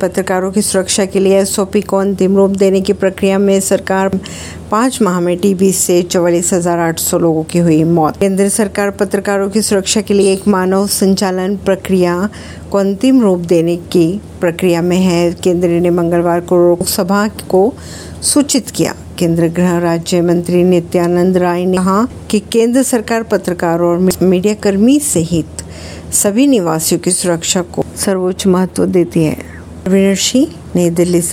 पत्रकारों की सुरक्षा के लिए एसओपी को अंतिम रूप देने की प्रक्रिया में सरकार पाँच माह में टीबी से चौवालीस हज़ार आठ सौ लोगों की हुई मौत। केंद्र सरकार पत्रकारों की सुरक्षा के लिए एक मानव संचालन प्रक्रिया को अंतिम रूप देने की प्रक्रिया में है। केंद्र ने मंगलवार को लोकसभा को सूचित किया। केंद्र गृह राज्य मंत्री नित्यानंद राय ने कहा कि केंद्र सरकार पत्रकारों और मीडिया कर्मी सहित सभी निवासियों की सुरक्षा को सर्वोच्च महत्व देती है। सिंह नई दिल्ली से।